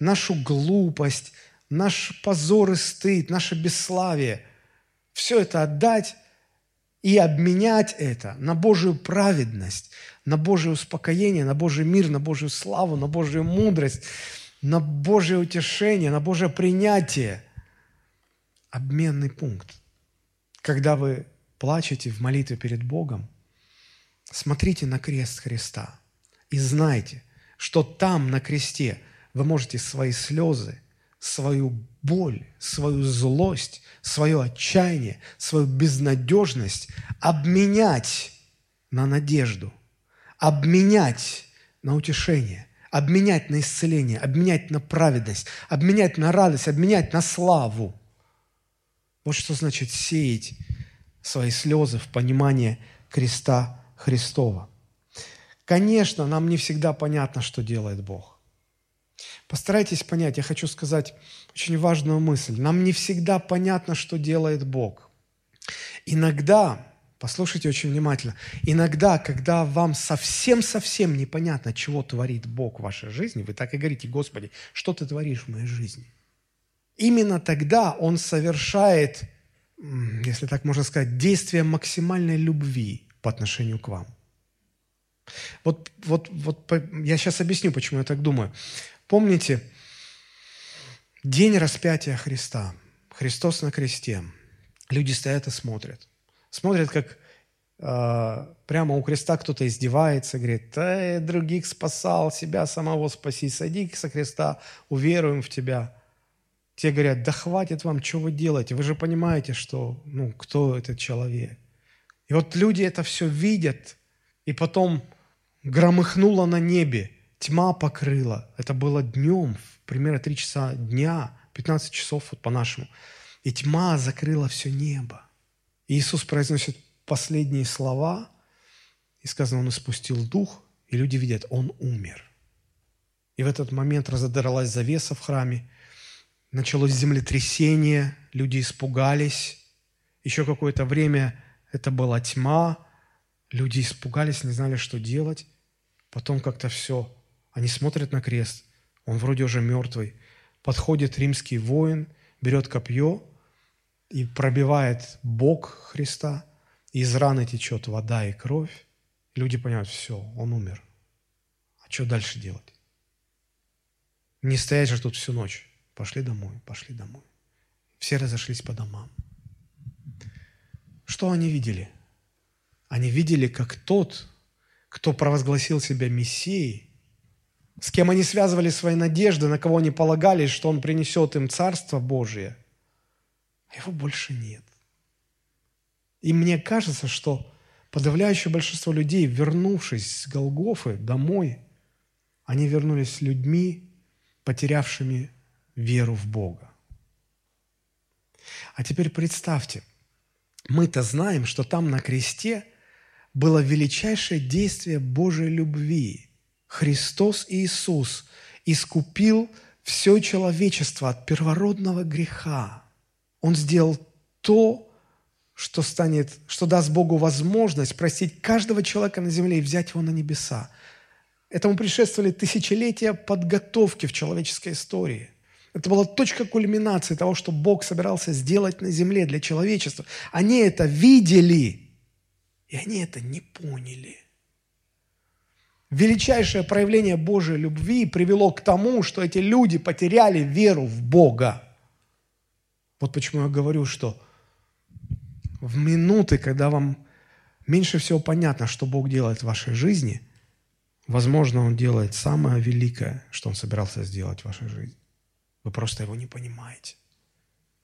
нашу глупость, наш позор и стыд, наше бесславие. Все это отдать и обменять это на Божию праведность, на Божье успокоение, на Божий мир, на Божью славу, на Божью мудрость, на Божье утешение, на Божье принятие. Обменный пункт. Когда вы плачете в молитве перед Богом, смотрите на крест Христа и знайте, что там, на кресте, вы можете свои слезы, свою боль, свою злость, свое отчаяние, свою безнадежность обменять на надежду – обменять на утешение, обменять на исцеление, обменять на праведность, обменять на радость, обменять на славу. Вот что значит сеять свои слезы в понимание креста Христова. Конечно, нам не всегда понятно, что делает Бог. Постарайтесь понять, я хочу сказать очень важную мысль. Нам не всегда понятно, что делает Бог. Иногда, послушайте очень внимательно, иногда, когда вам совсем-совсем непонятно, чего творит Бог в вашей жизни, вы так и говорите, Господи, что ты творишь в моей жизни? Именно тогда Он совершает, если так можно сказать, действие максимальной любви по отношению к вам. Вот, вот, вот я сейчас объясню, почему я так думаю. Помните, день распятия Христа, Христос на кресте. Люди стоят и смотрят. Смотрят, как э, прямо у креста кто-то издевается, говорит, «Эй, других спасал, себя самого спаси, сади со креста, уверуем в тебя». Те говорят, да хватит вам, что вы делаете? Вы же понимаете, что, ну, кто этот человек. И вот люди это все видят, и потом громыхнуло на небе, тьма покрыла. Это было днем, примерно 3 часа дня, 15 часов вот по-нашему. И тьма закрыла все небо. Иисус произносит последние слова, и сказано, Он испустил дух, и люди видят, Он умер. И в этот момент разодралась завеса в храме, началось землетрясение, люди испугались. Еще какое-то время это была тьма, люди испугались, не знали, что делать. Потом как-то все. Они смотрят на крест. Он вроде уже мертвый. Подходит римский воин, берет копье и пробивает бок Христа. И из раны течет вода и кровь. Люди понимают, все, он умер. А что дальше делать? Не стоять же тут всю ночь. Пошли домой, пошли домой. Все разошлись по домам. Что они видели? Они видели, как тот, кто провозгласил себя Мессией, с кем они связывали свои надежды, на кого они полагались, что он принесет им Царство Божие, его больше нет. И мне кажется, что подавляющее большинство людей, вернувшись с Голгофы домой, они вернулись людьми, потерявшими веру в Бога. А теперь представьте, мы-то знаем, что там на кресте – было величайшее действие Божьей любви. Христос Иисус искупил все человечество от первородного греха. Он сделал то, что, станет, что даст Богу возможность простить каждого человека на земле и взять его на небеса. Этому предшествовали тысячелетия подготовки в человеческой истории. Это была точка кульминации того, что Бог собирался сделать на земле для человечества. Они это видели – и они это не поняли. Величайшее проявление Божьей любви привело к тому, что эти люди потеряли веру в Бога. Вот почему я говорю, что в минуты, когда вам меньше всего понятно, что Бог делает в вашей жизни, возможно, Он делает самое великое, что Он собирался сделать в вашей жизни. Вы просто его не понимаете.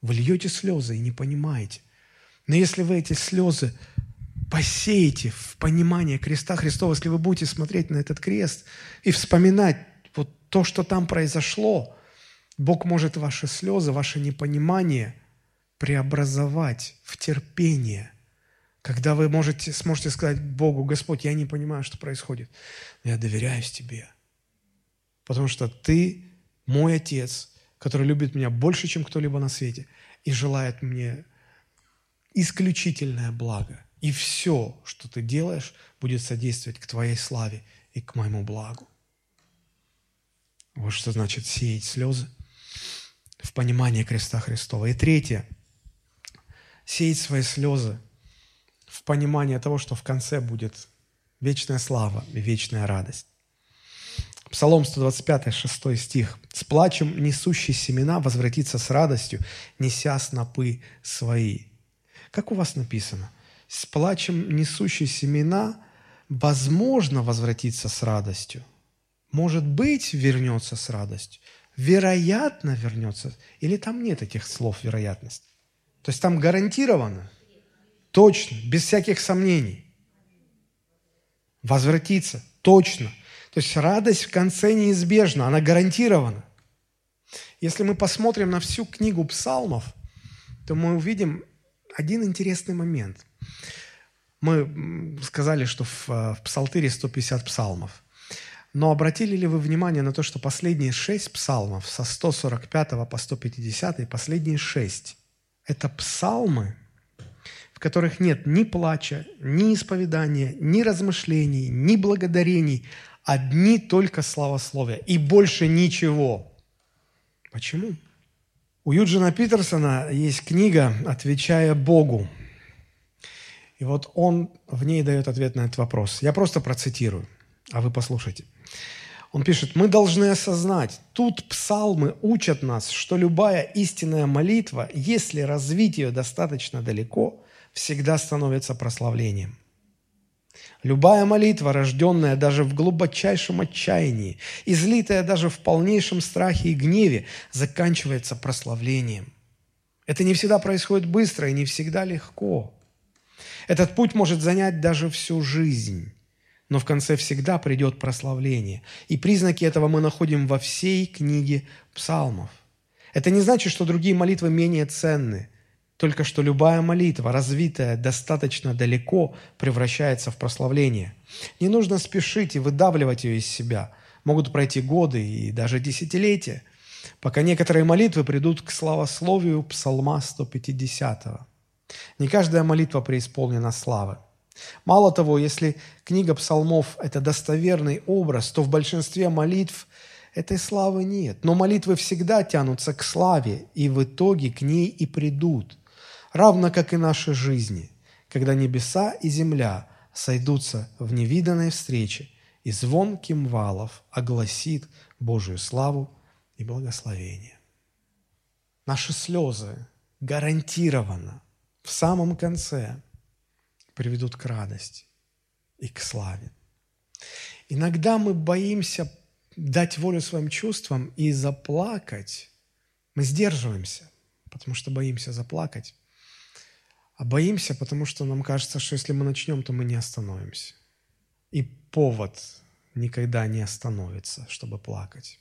Вы льете слезы и не понимаете. Но если вы эти слезы посеете в понимание креста Христова, если вы будете смотреть на этот крест и вспоминать вот то, что там произошло, Бог может ваши слезы, ваше непонимание преобразовать в терпение, когда вы можете, сможете сказать Богу, Господь, я не понимаю, что происходит, но я доверяюсь Тебе, потому что Ты мой Отец, который любит меня больше, чем кто-либо на свете, и желает мне исключительное благо – и все, что ты делаешь, будет содействовать к твоей славе и к моему благу. Вот что значит сеять слезы в понимании креста Христова. И третье. Сеять свои слезы в понимании того, что в конце будет вечная слава и вечная радость. Псалом 125, 6 стих. «С плачем несущий семена возвратится с радостью, неся снопы свои». Как у вас написано? с плачем несущий семена, возможно возвратиться с радостью. Может быть, вернется с радостью. Вероятно, вернется. Или там нет этих слов вероятность. То есть там гарантированно, точно, без всяких сомнений. Возвратиться, точно. То есть радость в конце неизбежна, она гарантирована. Если мы посмотрим на всю книгу псалмов, то мы увидим один интересный момент. Мы сказали, что в, в Псалтыре 150 псалмов. Но обратили ли вы внимание на то, что последние шесть псалмов, со 145 по 150, последние шесть, это псалмы, в которых нет ни плача, ни исповедания, ни размышлений, ни благодарений, одни только славословия и больше ничего. Почему? У Юджина Питерсона есть книга «Отвечая Богу». И вот он в ней дает ответ на этот вопрос. Я просто процитирую, а вы послушайте. Он пишет, мы должны осознать, тут псалмы учат нас, что любая истинная молитва, если развить ее достаточно далеко, всегда становится прославлением. Любая молитва, рожденная даже в глубочайшем отчаянии, излитая даже в полнейшем страхе и гневе, заканчивается прославлением. Это не всегда происходит быстро и не всегда легко. Этот путь может занять даже всю жизнь, но в конце всегда придет прославление. И признаки этого мы находим во всей книге псалмов. Это не значит, что другие молитвы менее ценны – только что любая молитва, развитая достаточно далеко, превращается в прославление. Не нужно спешить и выдавливать ее из себя. Могут пройти годы и даже десятилетия, пока некоторые молитвы придут к славословию Псалма 150. Не каждая молитва преисполнена славы. Мало того, если книга псалмов – это достоверный образ, то в большинстве молитв этой славы нет. Но молитвы всегда тянутся к славе, и в итоге к ней и придут равно как и наши жизни, когда небеса и земля сойдутся в невиданной встрече, и звон кимвалов огласит Божию славу и благословение. Наши слезы гарантированно в самом конце приведут к радости и к славе. Иногда мы боимся дать волю своим чувствам и заплакать. Мы сдерживаемся, потому что боимся заплакать. А боимся, потому что нам кажется, что если мы начнем, то мы не остановимся. И повод никогда не остановится, чтобы плакать.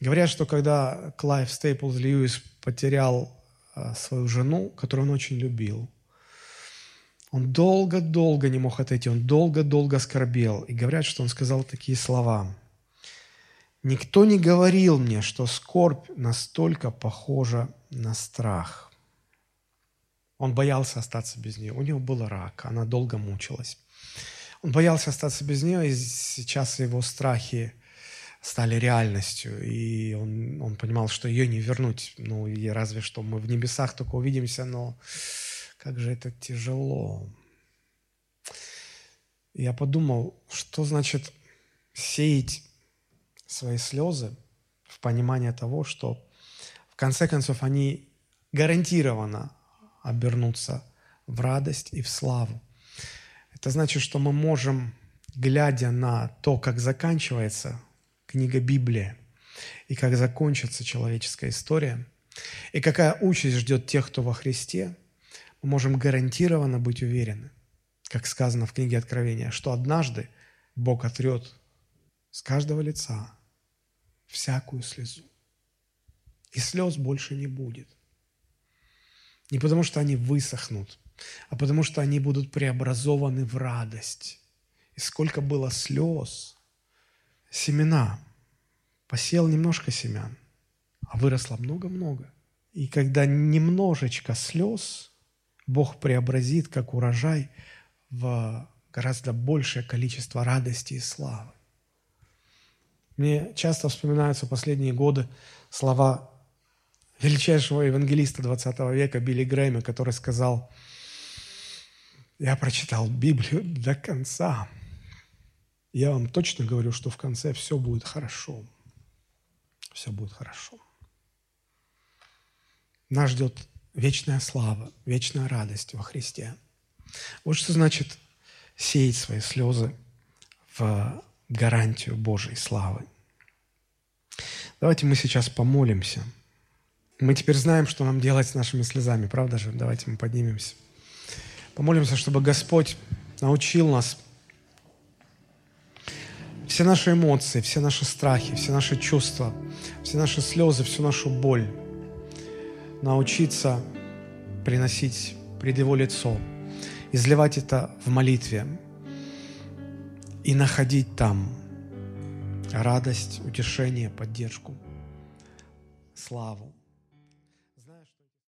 Говорят, что когда Клайв Стейплз Льюис потерял а, свою жену, которую он очень любил, он долго-долго не мог отойти, он долго-долго скорбел. И говорят, что он сказал такие слова. «Никто не говорил мне, что скорбь настолько похожа на страх». Он боялся остаться без нее. У него был рак, она долго мучилась. Он боялся остаться без нее, и сейчас его страхи стали реальностью. И он, он понимал, что ее не вернуть. Ну, и разве что мы в небесах только увидимся, но как же это тяжело. Я подумал, что значит сеять свои слезы в понимание того, что в конце концов они гарантированно обернуться в радость и в славу. Это значит, что мы можем, глядя на то, как заканчивается книга Библия, и как закончится человеческая история, и какая участь ждет тех, кто во Христе, мы можем гарантированно быть уверены, как сказано в книге Откровения, что однажды Бог отрет с каждого лица всякую слезу. И слез больше не будет – не потому, что они высохнут, а потому, что они будут преобразованы в радость. И сколько было слез, семена. Посел немножко семян, а выросло много-много. И когда немножечко слез Бог преобразит, как урожай, в гораздо большее количество радости и славы. Мне часто вспоминаются последние годы слова величайшего евангелиста 20 века Билли Грэма, который сказал, я прочитал Библию до конца. Я вам точно говорю, что в конце все будет хорошо. Все будет хорошо. Нас ждет вечная слава, вечная радость во Христе. Вот что значит сеять свои слезы в гарантию Божьей славы. Давайте мы сейчас помолимся – мы теперь знаем, что нам делать с нашими слезами, правда же? Давайте мы поднимемся. Помолимся, чтобы Господь научил нас все наши эмоции, все наши страхи, все наши чувства, все наши слезы, всю нашу боль научиться приносить пред Его лицо, изливать это в молитве и находить там радость, утешение, поддержку, славу.